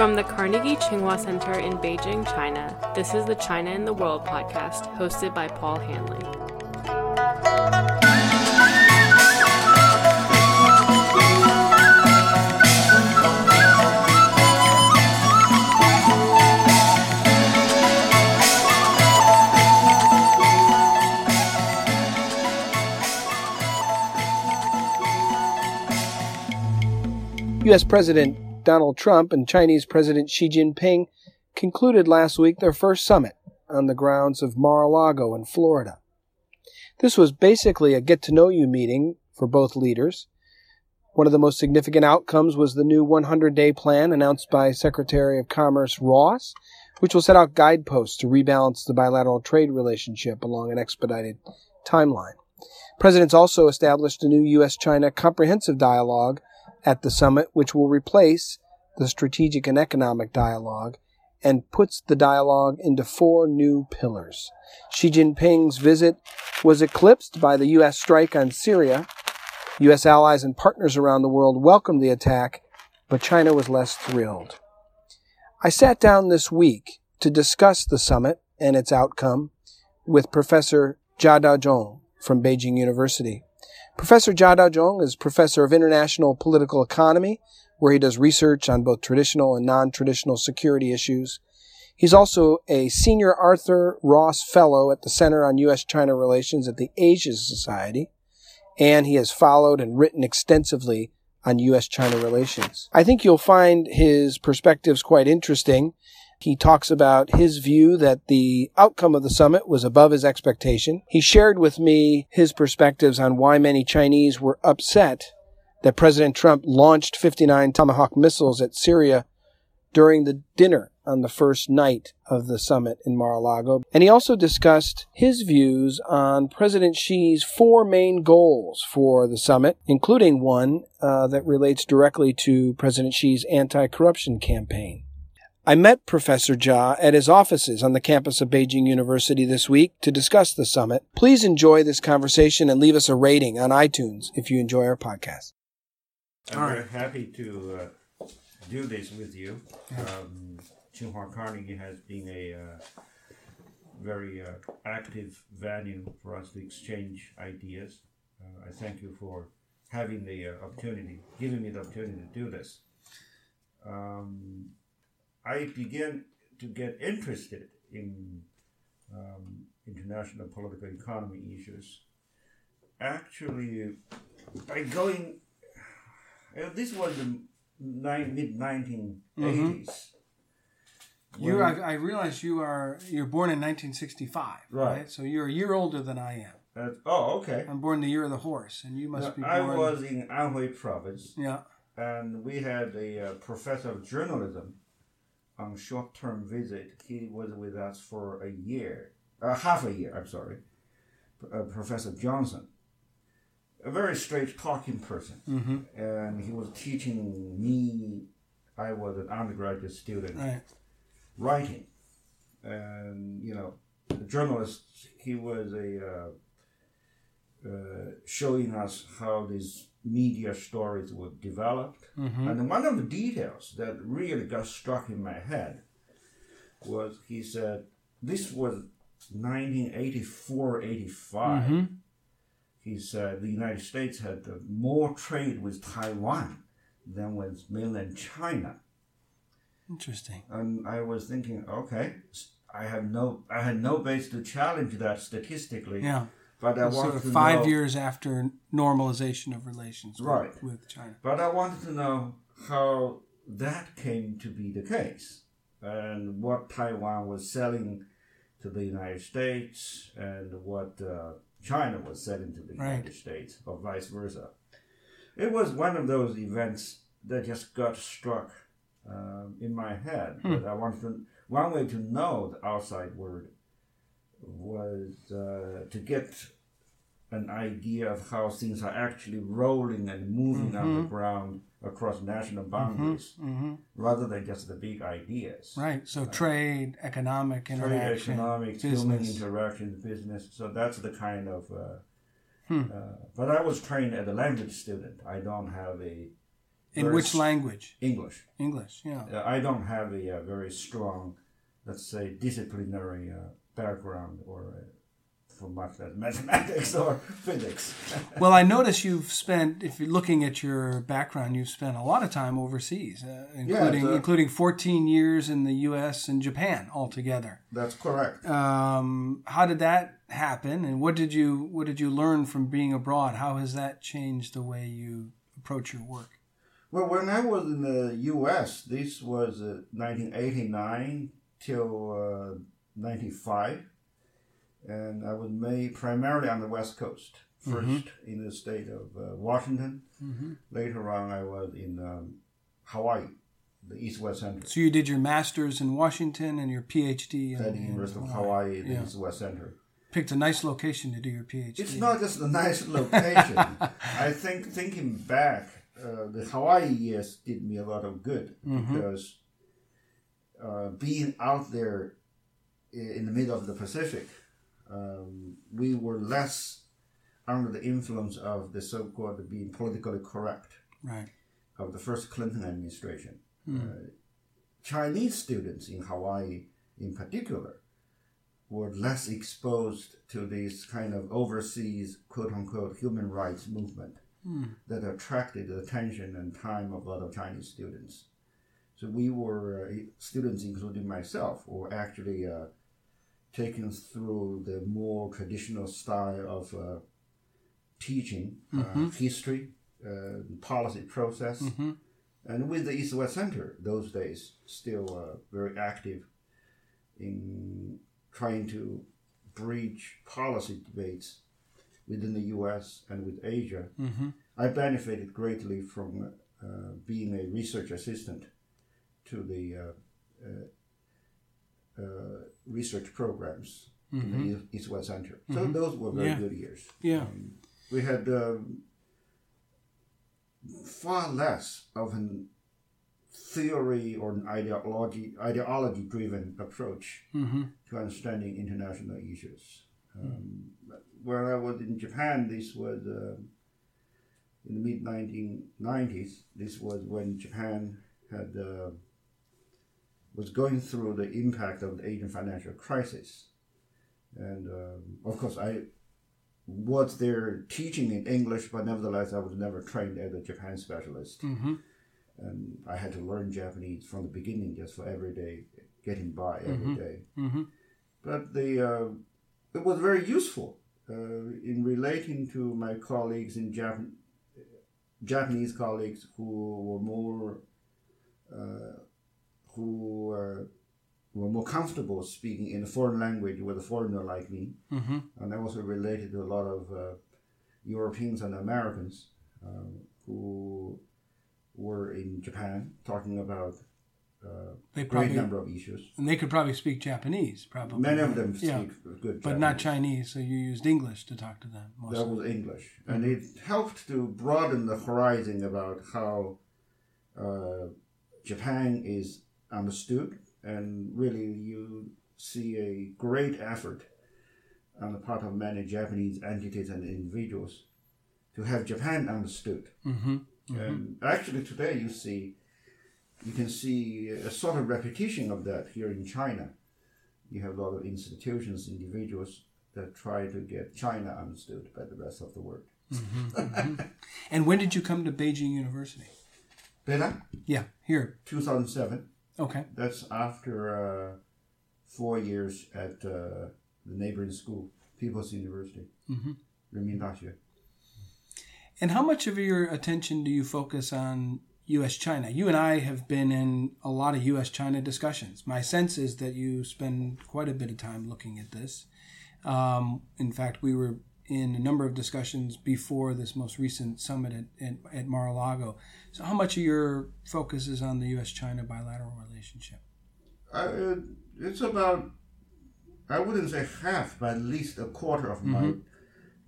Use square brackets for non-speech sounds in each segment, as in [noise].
From the Carnegie Tsinghua Center in Beijing, China, this is the China in the World podcast, hosted by Paul Haenle. U.S. President Donald Trump and Chinese President Xi Jinping concluded last week their first summit on the grounds of Mar a Lago in Florida. This was basically a get to know you meeting for both leaders. One of the most significant outcomes was the new 100 day plan announced by Secretary of Commerce Ross, which will set out guideposts to rebalance the bilateral trade relationship along an expedited timeline. Presidents also established a new U.S. China comprehensive dialogue at the summit, which will replace the strategic and economic dialogue and puts the dialogue into four new pillars. Xi Jinping's visit was eclipsed by the U.S. strike on Syria. U.S. allies and partners around the world welcomed the attack, but China was less thrilled. I sat down this week to discuss the summit and its outcome with Professor Zha Daojiong from Beijing University. Professor Zha Daojiong is professor of international political economy, where he does research on both traditional and non-traditional security issues. He's also a senior Arthur Ross Fellow at the Center on U.S.-China Relations at the Asia Society, and he has followed and written extensively on U.S.-China relations. I think you'll find his perspectives quite interesting. He talks about his view that the outcome of the summit was above his expectation. He shared with me his perspectives on why many Chinese were upset that President Trump launched 59 Tomahawk missiles at Syria during the dinner on the first night of the summit in Mar-a-Lago. And he also discussed his views on President Xi's four main goals for the summit, including one uh, that relates directly to President Xi's anti-corruption campaign. I met Professor Zha at his offices on the campus of Beijing University this week to discuss the summit. Please enjoy this conversation and leave us a rating on iTunes if you enjoy our podcast. I'm very happy to uh, do this with you. Um, Tsinghua Carnegie has been a uh, very uh, active venue for us to exchange ideas. Uh, I thank you for having the uh, opportunity, giving me the opportunity to do this. Um, I began to get interested in um, international political economy issues. Actually, by going, this was the mid 1980s. Mm-hmm. You, I, I realize you are you're born in 1965, right. Right. So you're a year older than I am. Oh, okay. I'm born the year of the horse, and you must be born. I was in Anhui province, Yeah. and we had a uh, professor of journalism on short-term visit. He was with us for a year, uh, half a year. I'm sorry, uh, Professor Johnson, a very straight-talking person, Mm-hmm. and he was teaching me. I was an undergraduate student Right. writing, and you know, the journalist. He was a uh, uh, showing us how these media stories were developed, Mm-hmm. and one of the details that really got struck in my head was he said this was 1984 85 Mm-hmm. Said the united states had uh, more trade with taiwan than with mainland china Interesting. and I was thinking, okay, I have no, I had no base to challenge that statistically, Yeah. but I sort wanted of to five know, years after normalization of relations with, Right. with China. But I wanted to know how that came to be the case, and what Taiwan was selling to the United States, and what uh, China was sent into the Right. United States, or vice versa. It was one of those events that just got struck um, in my head. Hmm. But I wanted to. One way to know the outside world was uh, to get an idea of how things are actually rolling and moving on the ground across national boundaries, Mm-hmm. rather than just the big ideas. Right. So trade, economic Trade, interaction, economics, human business. interactions, business. So that's the kind of. Uh, Hmm. uh, but I was trained as a language student. I don't have a In which language? English. English. Yeah. Uh, I don't have a, uh very strong, let's say, disciplinary uh, background or uh, for much as mathematics or physics. [laughs] Well, I notice you've spent, if you're looking at your background, you've spent a lot of time overseas, uh, including the- including 14 years in the U.S. and Japan altogether. That's correct. Um, how did that happen, and what did you what did you learn from being abroad? How has that changed the way you approach your work? Well, when I was in the U.S., this was uh, 1989 till uh, 95, and I was made primarily on the West Coast. 1st in the state of uh, Washington. Later on, I was in um, Hawaii, the East-West Center. So you did your master's in Washington and your PhD At the University of in Hawaii, the Yeah. East-West Center. Picked a nice location to do your PhD. It's not just a nice [laughs] location. I think thinking back, uh, the Hawaii years did me a lot of good because uh, being out there in the middle of the Pacific, um, we were less under the influence of the so-called being politically correct right. of the first Clinton administration. Uh, Chinese students in Hawaii, in particular, were less exposed to this kind of overseas "quote unquote" human rights movement that attracted the attention and time of a lot of Chinese students. So we were uh, students, including myself, were actually uh, taken us through the more traditional style of uh, teaching, uh, history, uh, policy process. And with the East West Center, those days, still uh, very active in trying to bridge policy debates within the U.S. and with Asia. I benefited greatly from uh, being a research assistant to the uh, uh, uh, research programs in the East West Center. So those were very Yeah. good years. Yeah. We had um, far less of an theory or an ideology ideology driven approach to understanding international issues. Um, when I was in Japan, this was uh, in the mid 1990s. This was when Japan had uh, was going through the impact of the Asian financial crisis, and um, of course I was there teaching in English, but nevertheless I was never trained as a Japan specialist, Mm-hmm. and I had to learn Japanese from the beginning just for every day, getting by every day. Mm-hmm. But the uh, it was very useful uh, in relating to my colleagues in Japan, Japanese colleagues who were more uh, who uh, were more comfortable speaking in a foreign language with a foreigner like me, Mm-hmm. and I also related to a lot of uh, Europeans and Americans um, who were in Japan talking about uh, They great number of issues. and they could probably speak Japanese, probably. Many of them speak Yeah. good, but not Chinese. So you used English to talk to them. That Mostly. was English, and it helped to broaden the horizon about how uh, Japan is understood, and really you see a great effort on the part of many Japanese entities and individuals to have Japan understood. Mm-hmm. And actually, today you see, you can see a sort of repetition of that here in China. You have a lot of institutions, individuals that try to get China understood by the rest of the world. [laughs] And when did you come to Beijing University? Beida, Yeah, here. 2007. Okay. That's after uh, four years at uh, the neighboring school, People's University, mm-hmm. And how much of your attention do you focus on U.S. China? You and I have been in a lot of U.S. China discussions. My sense is that you spend quite a bit of time looking at this. Um, in fact, we were in a number of discussions before this most recent summit at, at, at Mar-a-Lago. So, how much of your focus is on the U.S. China bilateral relationship? Uh, it's about, I wouldn't say half, but at least a quarter of my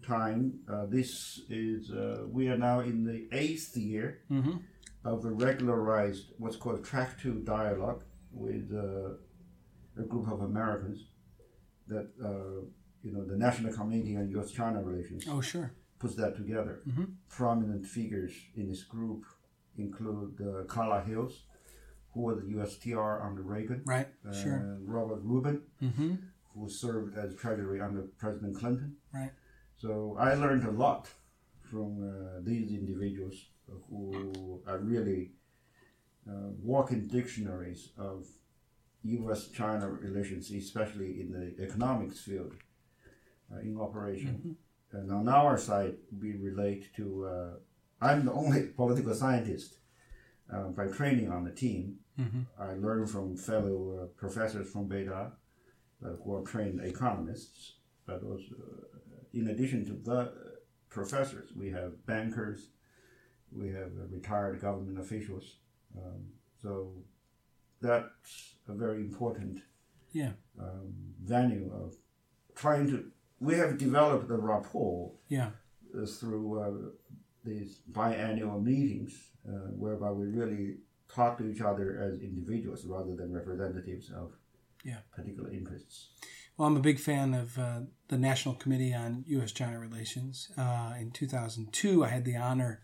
time. Uh, this is, uh, we are now in the eighth year Mm-hmm. of a regularized, what's called track two dialogue with uh, a group of Americans that, uh, you know, the National Committee on U.S.-China Relations Oh, sure. puts that together. Mhm. Prominent figures in this group include uh, Carla Hills, who was the USTR under Reagan, Right. and Sure. Robert Rubin, Mm-hmm. who served as Treasury under President Clinton. Right. So I learned a lot from uh, these individuals who are really uh, walking dictionaries of U.S.-China relations, especially in the economics field uh, in operation. And on our side, we relate to. Uh, I'm the [laughs] only political scientist uh, by training on the team. Mm-hmm. I learned from fellow uh, professors from Beida uh, who are trained economists, but also, uh, in addition to the uh, professors, we have bankers, we have uh, retired government officials. Um, so that's a very important Yeah. um, venue of trying to. We have developed a rapport Yeah. uh, through uh, these biannual meetings, uh, whereby we really talk to each other as individuals rather than representatives of Yeah. particular interests. Well, I'm a big fan of uh, the National Committee on U.S.-China Relations. Uh, in 2002, I had the honor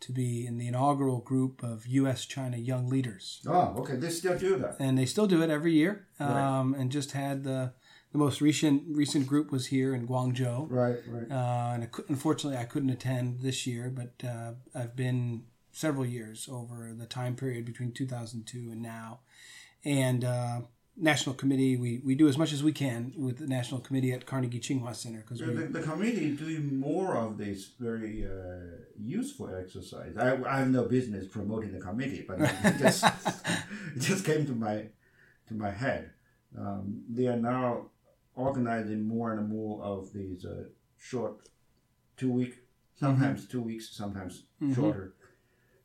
to be in the inaugural group of U.S.-China Young Leaders, Oh, okay. They still do that. and they still do it every year. Right. Um, and just had the the most recent recent group was here in Guangzhou. Right, right. Uh, and I unfortunately, I couldn't attend this year, but uh, I've been several years over the time period between 2002 and now. And uh, National Committee, we, we do as much as we can with the National Committee at Carnegie Tsinghua Center because The, the, the committee is doing more of this very uh, useful exercise. I, I have no business promoting the committee, but it just [laughs] it just came to my to my head. Um, they are now organizing more and more of these uh, short, two week, sometimes two weeks, sometimes Mhm. shorter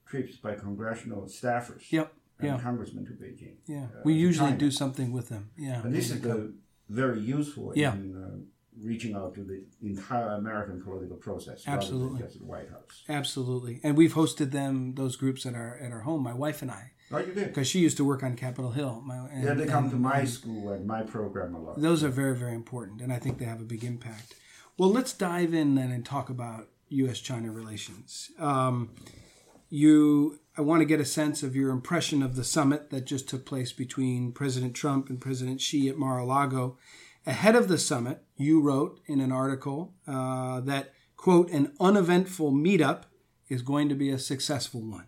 trips by congressional staffers Yep, and yeah. congressmen to Beijing. yeah uh, we usually China. do something with them. Yeah, And this is come. the, very useful Yeah. in uh, reaching out to the entire American political process Absolutely. rather than just the White House. absolutely, and we've hosted them those groups at our at our home. My wife and I, Oh, you did? because she used to work on Capitol Hill. My, and, Yeah, they come and- to my school and my program a lot. Those are very, very important, and I think they have a big impact. Well, let's dive in then and talk about U.S.-China relations. Um, you, I want to get a sense of your impression of the summit that just took place between President Trump and President Xi at Mar-a-Lago. Ahead of the summit, you wrote in an article uh, that quote an uneventful meetup is going to be a successful one.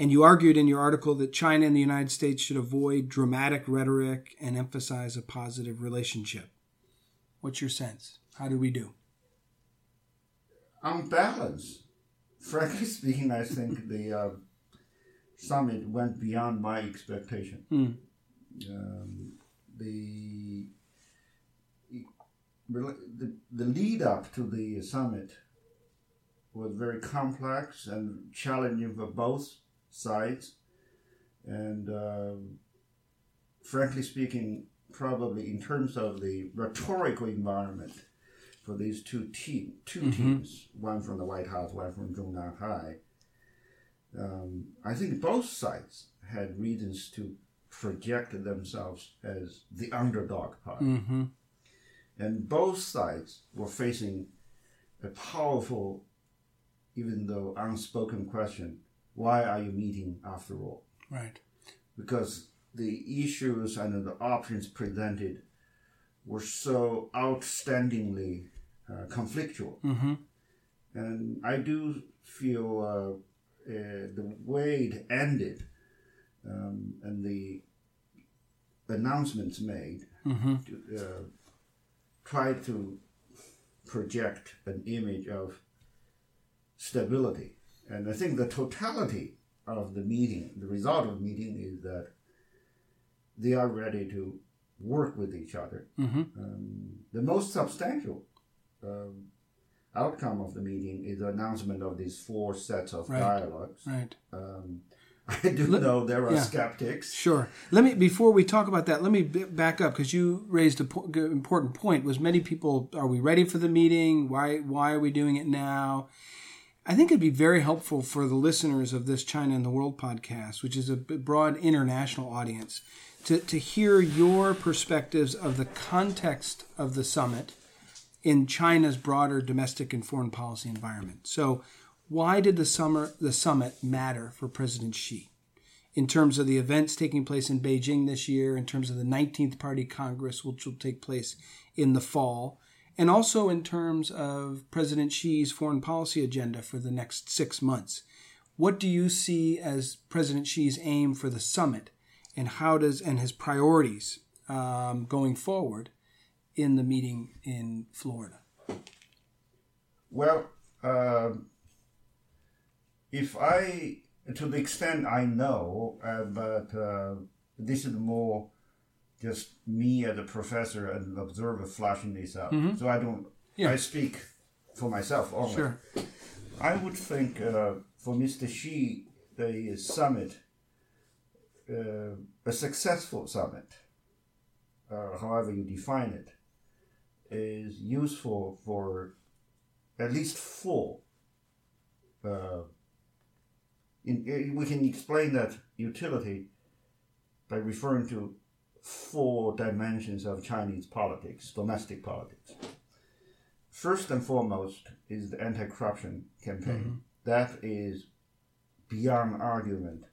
And you argued in your article that China and the United States should avoid dramatic rhetoric and emphasize a positive relationship. What's your sense? How do we do? On balance, frankly [laughs] speaking, I think the uh, summit went beyond my expectation. Mm. Um, the, the the lead up to the summit was very complex and challenging for both sides, and um frankly speaking, probably in terms of the rhetorical environment for these two team, 2 Mhm. teams, one from the White House, one from Zhongnanhai. High. Um, I think both sides had reasons to project themselves as the underdog party, Mm-hmm. and both sides were facing a powerful, even though unspoken question: Why are you meeting after all? Right. because the issues and the options presented were so outstandingly uh, conflictual. Mm-hmm. And I do feel uh, uh, the way it ended um, and the announcements made Mm-hmm. to, uh, try to project an image of stability. And I think the totality of the meeting, the result of the meeting is that they are ready to work with each other. Mm-hmm. Um, the most substantial um, outcome of the meeting is the announcement of these four sets of Right. dialogues. Right. Um, I do Let- know there are yeah. skeptics. Sure. Let me before we talk about that. Let me back up because you raised an important point. Was many people are we ready for the meeting? Why why are we doing it now? I think it'd be very helpful for the listeners of this China in the World podcast, which is a broad international audience, to, to hear your perspectives of the context of the summit in China's broader domestic and foreign policy environment. So, why did the summer the summit matter for President Xi? In terms of the events taking place in Beijing this year, in terms of the 19th Party Congress, which will take place in the fall, and also in terms of President Xi's foreign policy agenda for the next six months. What do you see as President Xi's aim for the summit, and how does and his priorities um, going forward in the meeting in Florida? Well, uh, if I, to the extent I know, uh, but uh, this is more just me as a professor and observer flashing this out. Mm-hmm. So I don't, Yeah. I speak for myself only. Sure. I would think uh, for Mr. Xi, the summit, uh, a successful summit, uh, however you define it, is useful for at least four. Uh, in, in- we can explain that utility by referring to four dimensions of Chinese politics, domestic politics. First and foremost is the anti-corruption campaign. Mm-hmm. That is beyond argument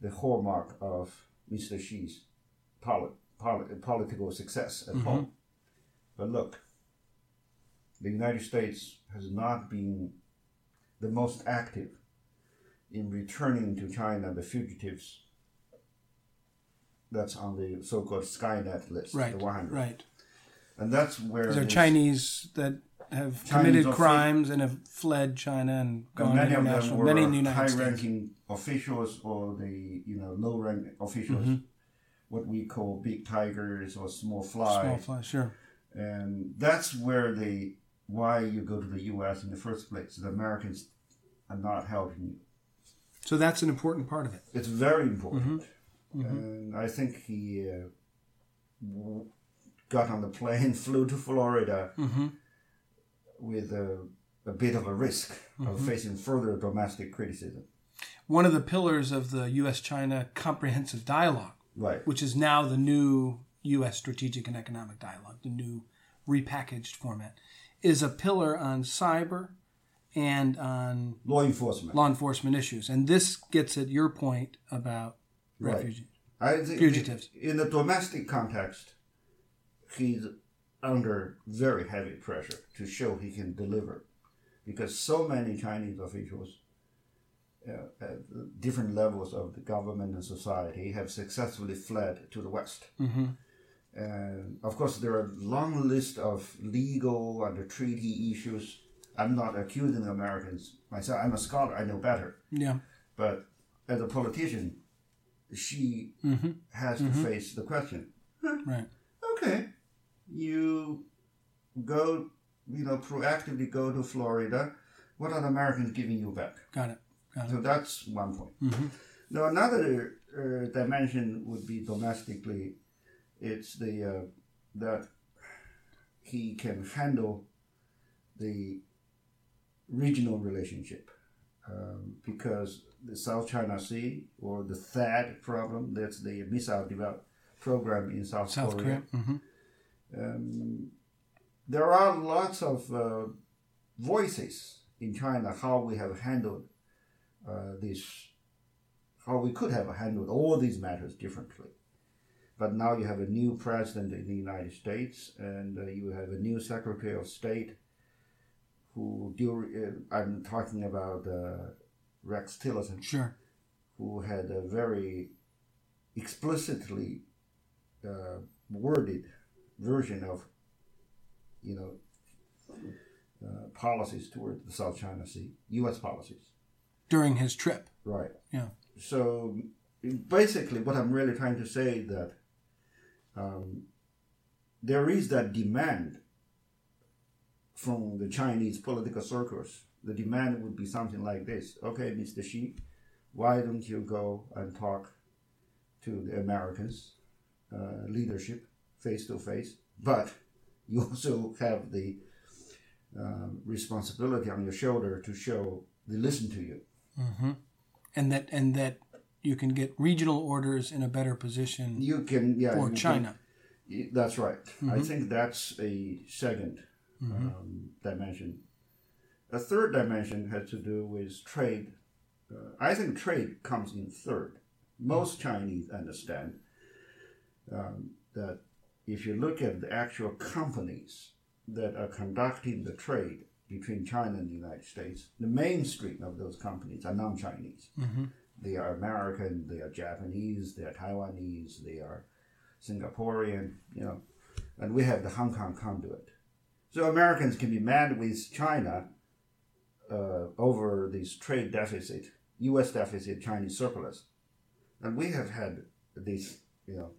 the hallmark of Mr. Xi's poli- poli- political success at mm-hmm. home. But look, the United States has not been the most active in returning to China the fugitives that's on the so-called Skynet list, Right. the 100. Right. And that's where These are Chinese that have Chinese committed crimes and have fled China and and gone many of them international. were Many in the United States. high-ranking officials or the you know low-rank officials, Mm-hmm. what we call big tigers or small fly. Small fly, sure. and that's where the why you go to the U.S. in the first place. The Americans are not helping you. So that's an important part of it. It's very important, Mm-hmm. And I think he uh, w- got on the plane, [laughs] flew to Florida Mm-hmm. with a, a bit of a risk Mm-hmm. of facing further domestic criticism. One of the pillars of the U.S. China Comprehensive Dialogue, Right. which is now the new U.S. Strategic and Economic Dialogue, the new repackaged format, is a pillar on cyber and on Law enforcement. law enforcement issues. And this gets at your point about Right. refugees. I think Fugitives. In the domestic context, he's under very heavy pressure to show he can deliver, because so many Chinese officials uh, at different levels of the government and society have successfully fled to the West. Mm-hmm. And of course, there are a long list of legal and treaty issues. I'm not accusing the Americans myself. I'm a scholar. I know better. Yeah. But as a politician, Xi Mm-hmm. has to face the question. Right. Okay, you go, you know, proactively go to Florida. What are the Americans giving you back? Got it. Got it. So that's one point. Mhm. Now another uh, dimension would be domestically. It's the uh, that he can handle the regional relationship um, because the South China Sea or the THAAD problem, that's the missile develop program in South, South Korea. Mm-hmm. um, there are lots of uh, voices in China how we have handled uh, this, how we could have handled all these matters differently. But now you have a new president in the United States, and uh, you have a new Secretary of State, who dur- uh, I'm talking about uh, Rex Tillerson, Sure. who had a very explicitly uh, worded version of, you know, uh, policies toward the South China Sea, U.S. policies. During his trip. Right. Yeah. So basically, what I'm really trying to say is that um, there is that demand from the Chinese political circles. The demand would be something like this: Okay, Mr. Xi, why don't you go and talk to the Americans uh, leadership face to face? But you [laughs] also have the um, responsibility on your shoulder to show they listen to you. Mm-hmm. And that and that you can get regional orders in a better position You can, yeah. for China. Can, that's right. I think that's a 2nd um, dimension. a third dimension has to do with trade. Uh, I think trade comes in third. Most Chinese understand um, that if you look at the actual companies that are conducting the trade between China and the United States, the mainstream of those companies are non-Chinese. Mm-hmm. They are American, they are Japanese, they are Taiwanese, they are Singaporean, you know, and we have the Hong Kong conduit. So Americans can be mad with China uh, over this trade deficit, U.S. deficit, Chinese surplus, and we have had this, you know,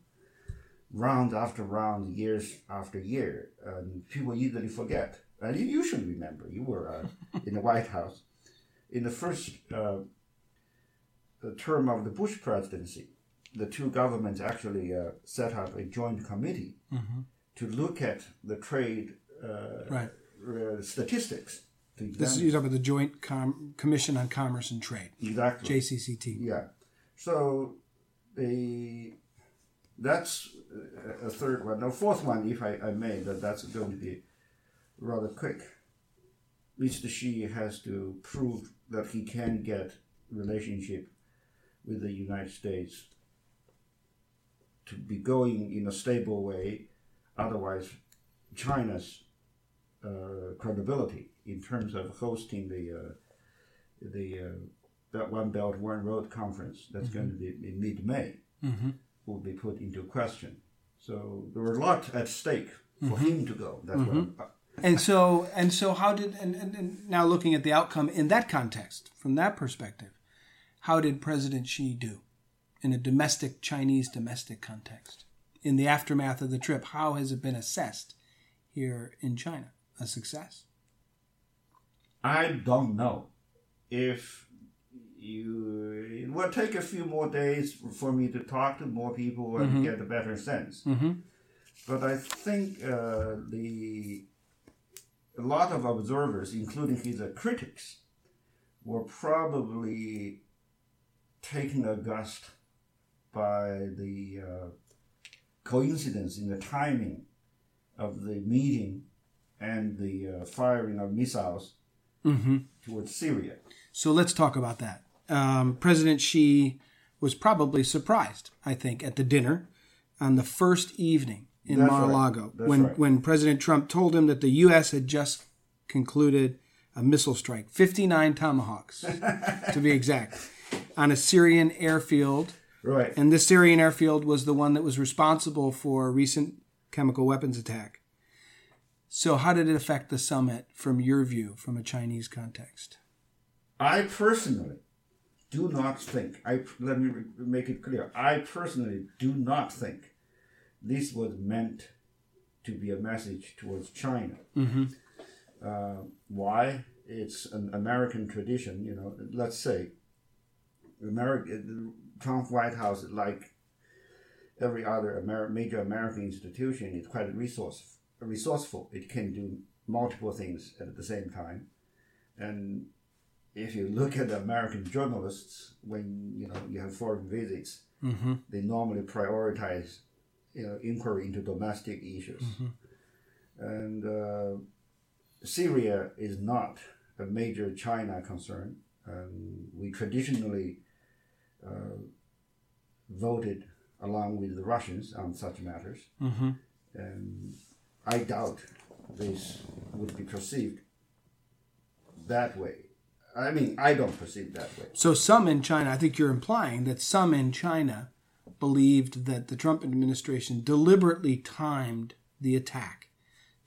round after round, years after year, and people easily forget. And you, you should remember, you were uh, in the White House in the first uh, term of the Bush presidency. The two governments actually uh, set up a joint committee Mm-hmm. to look at the trade Right. uh, statistics. This is you're talking about the Joint Com- Commission on Commerce and Trade, exactly. JCCT. Yeah. So the that's a- third one. The fourth one, if I, I may, that that's going to be rather quick. Mr. Xi has to prove that he can get relationship with the United States to be going in a stable way. Otherwise, China's credibility in terms of hosting the uh, the uh, that One Belt One Road conference that's going to be in mid May Mm-hmm. will be put into question. So there were a lot at stake for him to go. That's what I'm, And so, and so, how did and, and, and now looking at the outcome in that context, from that perspective, how did President Xi do in a domestic Chinese domestic context in the aftermath of the trip? How has it been assessed here in China? A success? I don't know if you. It will take a few more days for me to talk to more people and get a better sense. Mm-hmm. But I think uh, the a lot of observers, including his uh, critics, were probably taken aghast by the uh, coincidence in the timing of the meeting and the uh, firing of missiles Mm-hmm. towards Syria. So let's talk about that. Um, President Xi was probably surprised, I think, at the dinner on the first evening in That's. Mar-a-Lago when right. when President Trump told him that the U.S. had just concluded a missile strike, 59 tomahawks [laughs] to be exact, on a Syrian airfield. Right. And this Syrian airfield was the one that was responsible for a recent chemical weapons attack. So, how did it affect the summit from your view, from a Chinese context? I personally do not think. I let me make it clear. I personally do not think this was meant to be a message towards China. Mm-hmm. Uh, why? It's an American tradition. You know, let's say America, the Trump White House, like every other Amer- major American institution, is quite resource resourceful. It can do multiple things at the same time, and if you look at the American journalists, when you know you have foreign visits, Mm-hmm. they normally prioritize you know inquiry into domestic issues, and uh, Syria is not a major China concern. Um, we traditionally uh, voted along with the Russians on such matters, Mm-hmm. and I doubt this would be perceived that way. I mean, I don't perceive that way. So some in China, I think you're implying that some in China believed that the Trump administration deliberately timed the attack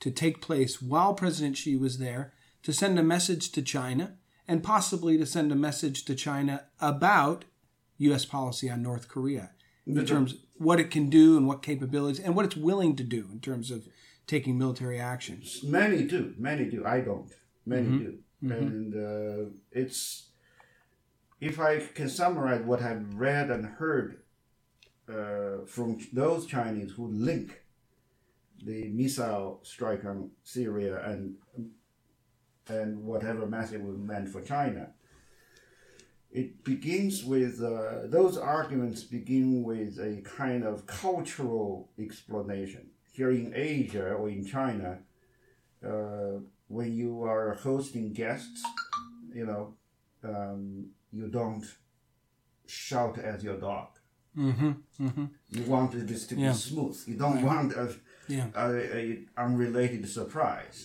to take place while President Xi was there to send a message to China and possibly to send a message to China about U.S. policy on North Korea in terms of what it can do and what capabilities and what it's willing to do in terms of taking military action. Many do. Many do. I don't. Many do. And uh, it's if I can summarize what I've read and heard uh, from those Chinese who link the missile strike on Syria and and whatever message was meant for China. It begins with uh, those arguments begin with a kind of cultural explanation. Here in Asia or in China, uh, when you are hosting guests, you know, um, you don't shout at your dog. Mm-hmm. Mm-hmm. You want this to Yeah. be smooth. You don't want a, Yeah. a, a unrelated surprise.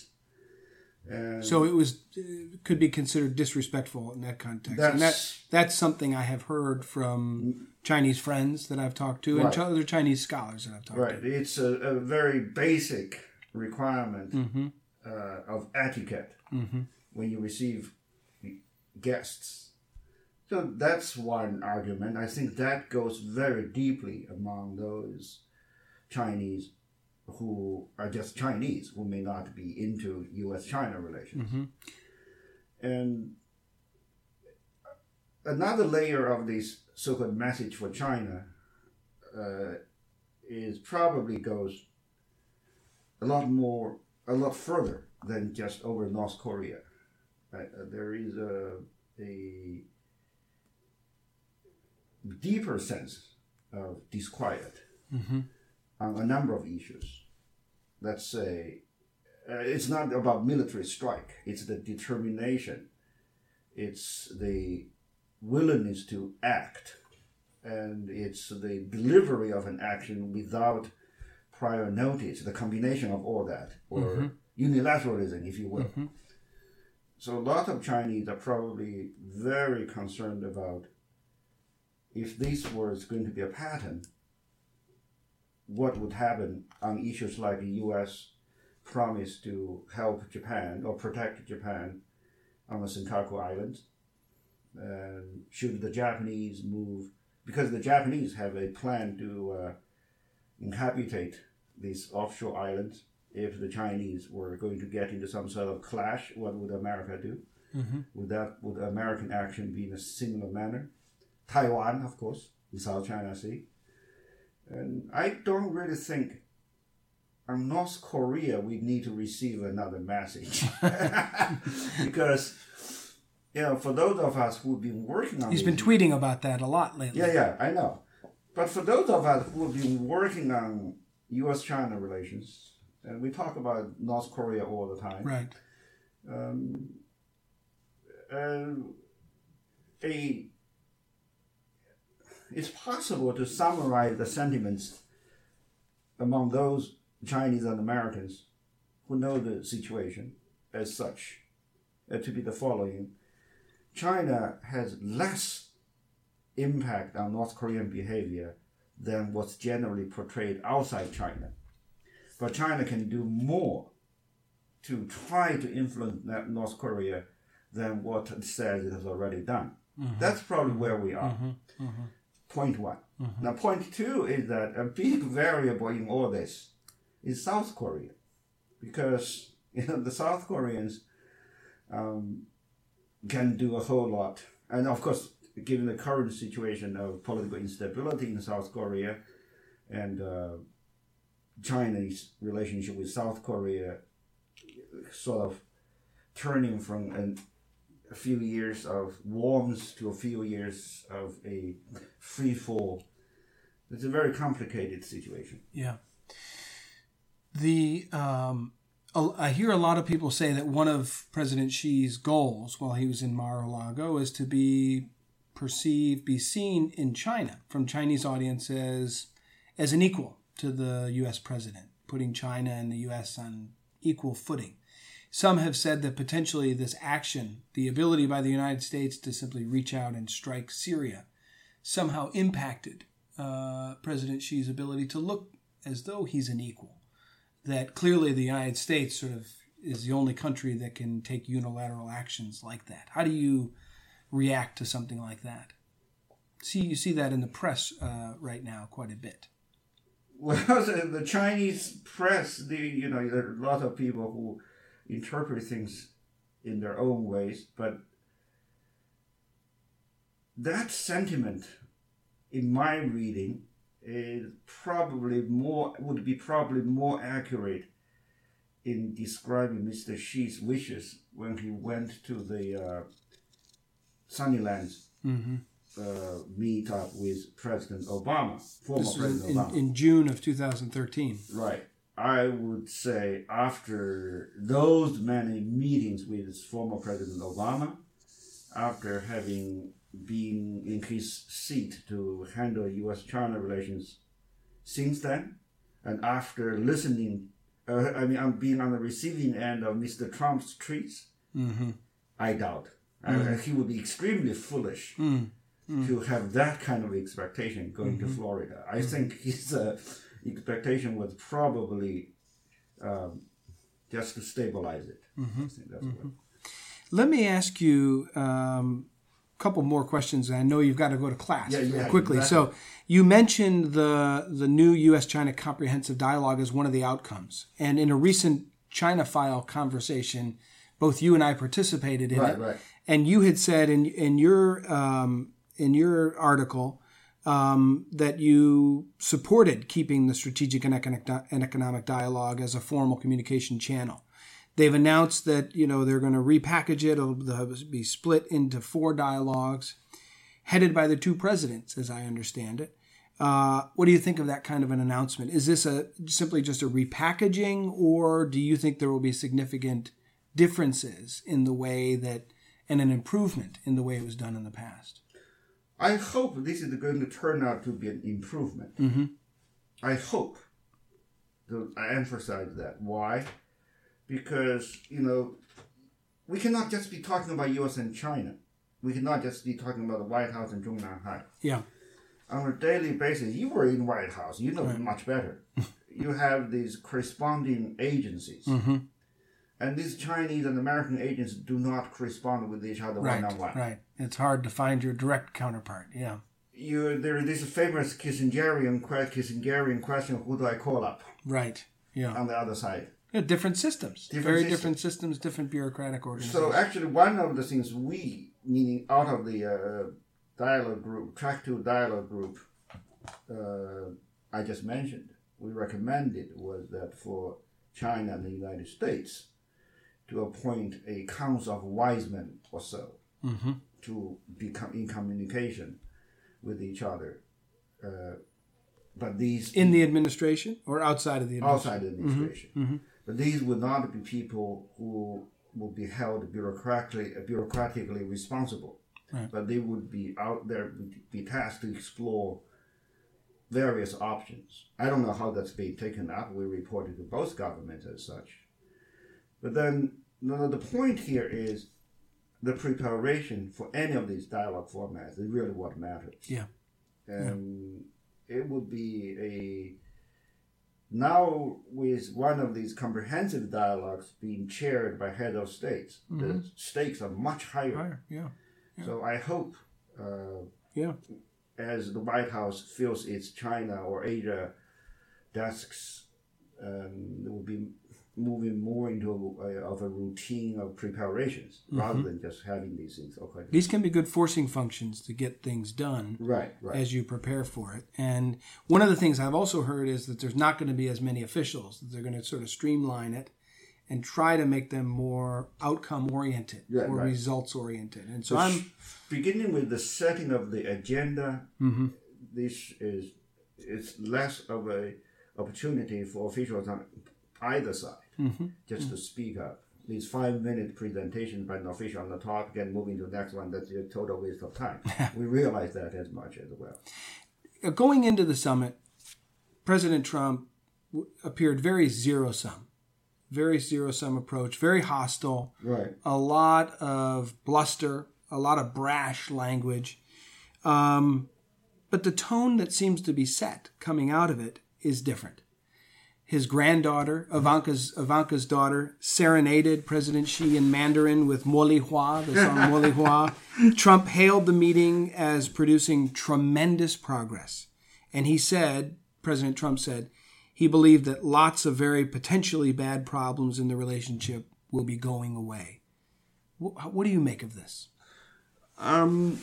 And So it was uh, could be considered disrespectful in that context, and that That's- that's something I have heard from Chinese friends that I've talked to and Right. Ch- other Chinese scholars that I've talked right, to. Right, it's a, a very basic requirement Mm-hmm. uh, of etiquette Mm-hmm. when you receive guests. So that's one argument. I think that goes very deeply among those Chinese who are just Chinese, who may not be into U.S. China relations. Mm-hmm. And another layer of this so called message for China uh, is probably goes a lot more, a lot further than just over North Korea. Uh, uh, there is a, a deeper sense of disquiet Mm-hmm. On a number of issues. Let's say uh, it's not about military strike, it's the determination, it's the willingness to act, and it's the delivery of an action without prior notice, the combination of all that, or unilateralism, if you will. Mhm. So a lot of Chinese are probably very concerned about if this was going to be a pattern, what would happen on issues like the U.S. promise to help Japan or protect Japan on the Senkaku Islands, and should the Japanese move because the Japanese have a plan to uh, inhabitate these offshore islands. If the Chinese were going to get into some sort of clash, what would America do? Mm-hmm. Would that would American action be in a similar manner? Taiwan, of course, in South China Sea. And I don't really think on North Korea we need to receive another message. [laughs] [laughs] because, you know, for those of us who've been working on He's been these- tweeting about that a lot lately. Yeah, yeah, I know. But for those of us who have been working on U.S. China relations, and we talk about North Korea all the time, Right. um, uh, a it's possible to summarize the sentiments among those Chinese and Americans who know the situation as such uh, to be the following China has less impact on North Korean behavior than what's generally portrayed outside China. But China can do more to try to influence North Korea than what it says it has already done. Mm-hmm. That's probably where we are. Mm-hmm. Mm-hmm. Point one. Now, point two is that a big variable in all this is South Korea, because [laughs] you know the South Koreans um, can do a whole lot, and of course, given the current situation of political instability in South Korea, and uh, China's relationship with South Korea, sort of turning from an, a few years of warmth to a few years of a free fall. It's a very complicated situation. Yeah. The um, I hear a lot of people say that one of President Xi's goals while he was in Mar-a-Lago is to be perceived, be seen in China from Chinese audiences as an equal to the U.S. president, putting China and the U.S. on equal footing. Some have said that potentially this action, the ability by the United States to simply reach out and strike Syria, somehow impacted uh, President Xi's ability to look as though he's an equal. That clearly the United States sort of is the only country that can take unilateral actions like that. How do you react to something like that? See, you see that in the press uh, right now quite a bit. Well, [laughs] the, Chinese press, the you know, there are a lot of people who interpret things in their own ways, but that sentiment, in my reading, is probably more would be probably more accurate in describing Mr. Xi's wishes when he went to the uh, Sunnylands Mm-hmm. uh, meet up with President Obama, former This President in, Obama. in June of 2013. Right. I would say after those many meetings with former President Obama, after having been in his seat to handle U.S.-China relations since then, and after listening, uh, I mean, I'm being on the receiving end of Mr. Trump's tweets, Mm-hmm. I doubt. Uh, he would be extremely foolish Mm. to have that kind of expectation going to Florida. I think his uh, expectation was probably um, just to stabilize it. I think that's what. Let me ask you um, a couple more questions. I know you've got to go to class Yeah, yeah, quickly. exactly. So you mentioned the the new U.S.-China comprehensive dialogue as one of the outcomes, and in a recent ChinaFile conversation, both you and I participated in Right, it. right. And you had said in in your um, in your article um, that you supported keeping the strategic and economic, and economic dialogue as a formal communication channel. They've announced that you know they're going to repackage it. It'll be split into four dialogues, headed by the two presidents, as I understand it. Uh, what do you think of that kind of an announcement? Is this a simply just a repackaging, or do you think there will be significant differences in the way that and an improvement in the way it was done in the past? I hope this is going to turn out to be an improvement. Mm-hmm. I hope. I emphasize that. Why? Because, you know, we cannot just be talking about US and China. We cannot just be talking about the White House and Zhongnanhai. Yeah. On a daily basis, you were in White House, you know much better. [laughs] you have these corresponding agencies. Mm-hmm. And these Chinese and American agents do not correspond with each other Right. one on one. Right. It's hard to find your direct counterpart. Yeah. You, there is this famous Kissingerian, Kissingerian question who do I call up Right. Yeah. on the other side? Yeah, different systems. Different Very systems. different systems, different bureaucratic organizations. So actually, one of the things we, meaning out of the uh, dialogue group, track two dialogue group, uh, I just mentioned, we recommended was that for China and the United States to appoint a council of wise men or so hmm to become in communication with each other. Uh, but these In the administration or outside of the administration? outside the administration. mhm. But these would not be people who would be held bureaucratically, bureaucratically responsible. Right. But they would be out there, be tasked to explore various options. I don't know how that's being taken up. We reported to both governments as such. But then no, the point here is the preparation for any of these dialogue formats is really what matters. Yeah. And it would be a now with one of these comprehensive dialogues being chaired by head of states, mm-hmm. the stakes are much higher. Higher, Yeah. So I hope, uh, Yeah. as the White House fills its China or Asia desks, um, it will be moving more into a, of a routine of preparations rather than just having these things occur. These can be good forcing functions to get things done Right, right. as you prepare for it. And one of the things I've also heard is that there's not going to be as many officials, that they're going to sort of streamline it and try to make them more outcome oriented Yeah, or right. results oriented. And so So I'm. beginning with the setting of the agenda. Mhm. This is it's less of a opportunity for officials on either side Mm-hmm. just to speak up. These five minute presentations by an official on the topic and moving to the next one, that's a total waste of time. [laughs] we realize that as much as well. Uh, going into the summit, President Trump w- appeared very zero sum, very zero sum approach, very hostile, Right. a lot of bluster, a lot of brash language. Um, but the tone that seems to be set coming out of it is different. His granddaughter, Ivanka's Ivanka's daughter, serenaded President Xi in Mandarin with Moli Hua, the song [laughs] Moli Hua. Trump hailed the meeting as producing tremendous progress. And he said, President Trump said, he believed that lots of very potentially bad problems in the relationship will be going away. Wh- What do you make of this? Um,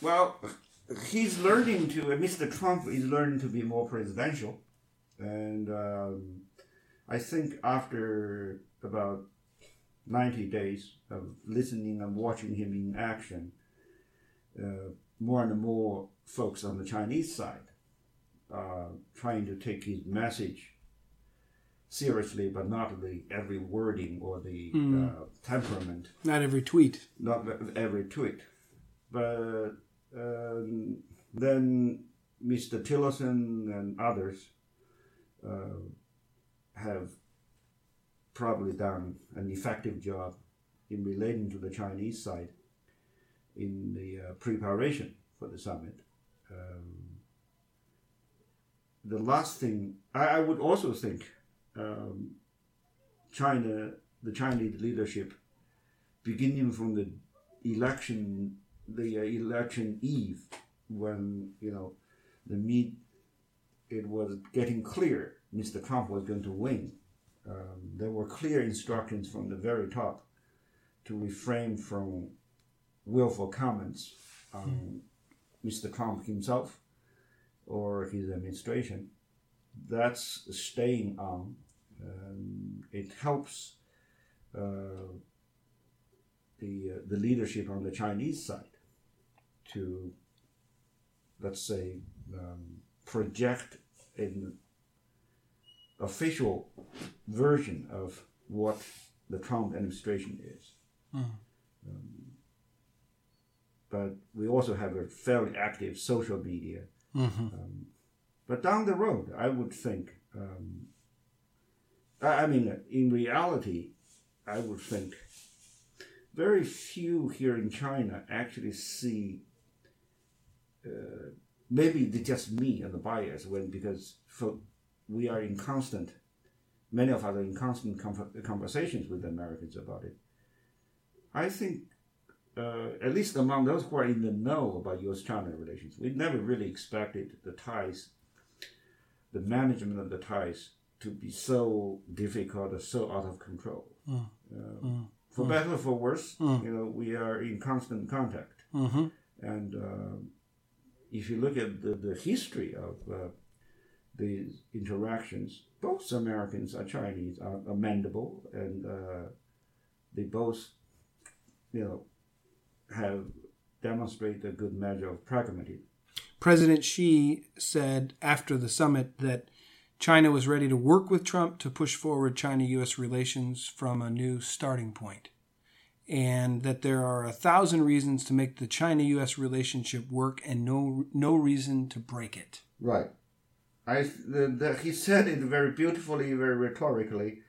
well, he's learning to, uh, Mr. Trump is learning to be more presidential. And um, I think after about 90 days of listening and watching him in action, uh, more and more folks on the Chinese side are trying to take his message seriously, but not the every wording or the uh, temperament, Not every tweet. not every tweet. But um, then Mr. Tillerson and others uh, have probably done an effective job in relating to the Chinese side in the uh, preparation for the summit. Um, the last thing I, I would also think um, China, the Chinese leadership, beginning from the election, the uh, election eve, when you know the meet, it was getting clear Mr. Trump was going to win. Um, there were clear instructions from the very top to refrain from willful comments on Mr. Trump himself or his administration. That's staying on. Um, it helps uh, the uh, the leadership on the Chinese side to, let's say, um, project an official version of what the Trump administration is. Um, but we also have a fairly active social media. Um, but down the road, I would think, um, I, I mean, in reality, I would think very few here in China actually see. Uh, maybe they just me and the bias when because for we are in constant, many of us are in constant conversations with the Americans about it. I think uh, at least among those who are in the know about U.S.-China relations, we never really expected the ties, the management of the ties, to be so difficult or so out of control. Uh, For better or for worse, you know, we are in constant contact, Mm-hmm. and uh, if you look at the, the history of uh, these interactions, both Americans and Chinese are amendable, and uh, they both, you know, have demonstrated a good measure of pragmatism. President Xi said after the summit that China was ready to work with Trump to push forward China US relations from a new starting point, and that there are a thousand reasons to make the China US relationship work and no, no reason to break it. Right. I the, the, he said it very beautifully, very rhetorically,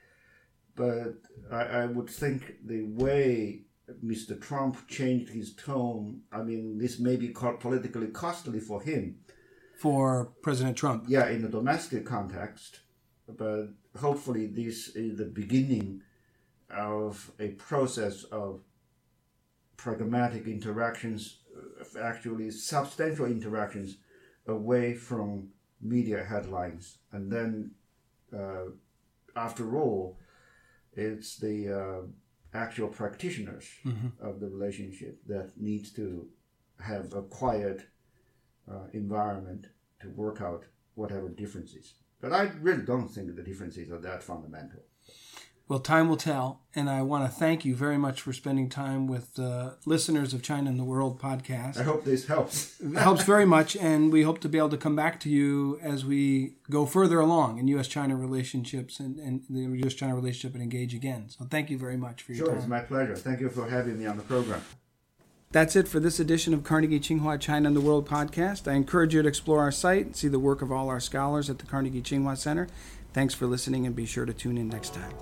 but I, I would think the way Mr. Trump changed his tone. I mean, this may be politically costly for him. For President Trump. Yeah, in the domestic context, but hopefully this is the beginning of a process of pragmatic interactions, actually substantial interactions away from media headlines. And then, uh, after all, it's the uh, actual practitioners of the relationship that needs to have a quiet uh, environment to work out whatever differences. But I really don't think the differences are that fundamental. Well, time will tell. And I want to thank you very much for spending time with the listeners of China and the World podcast. I hope this helps. It helps very much, and we hope to be able to come back to you as we go further along in U.S. China relationships and, and the U.S. China relationship and engage again. So, thank you very much for your Sure, time. it's my pleasure. Thank you for having me on the program. That's it for this edition of Carnegie Tsinghua China and the World podcast. I encourage you to explore our site and see the work of all our scholars at the Carnegie Tsinghua Center. Thanks for listening, and be sure to tune in next time.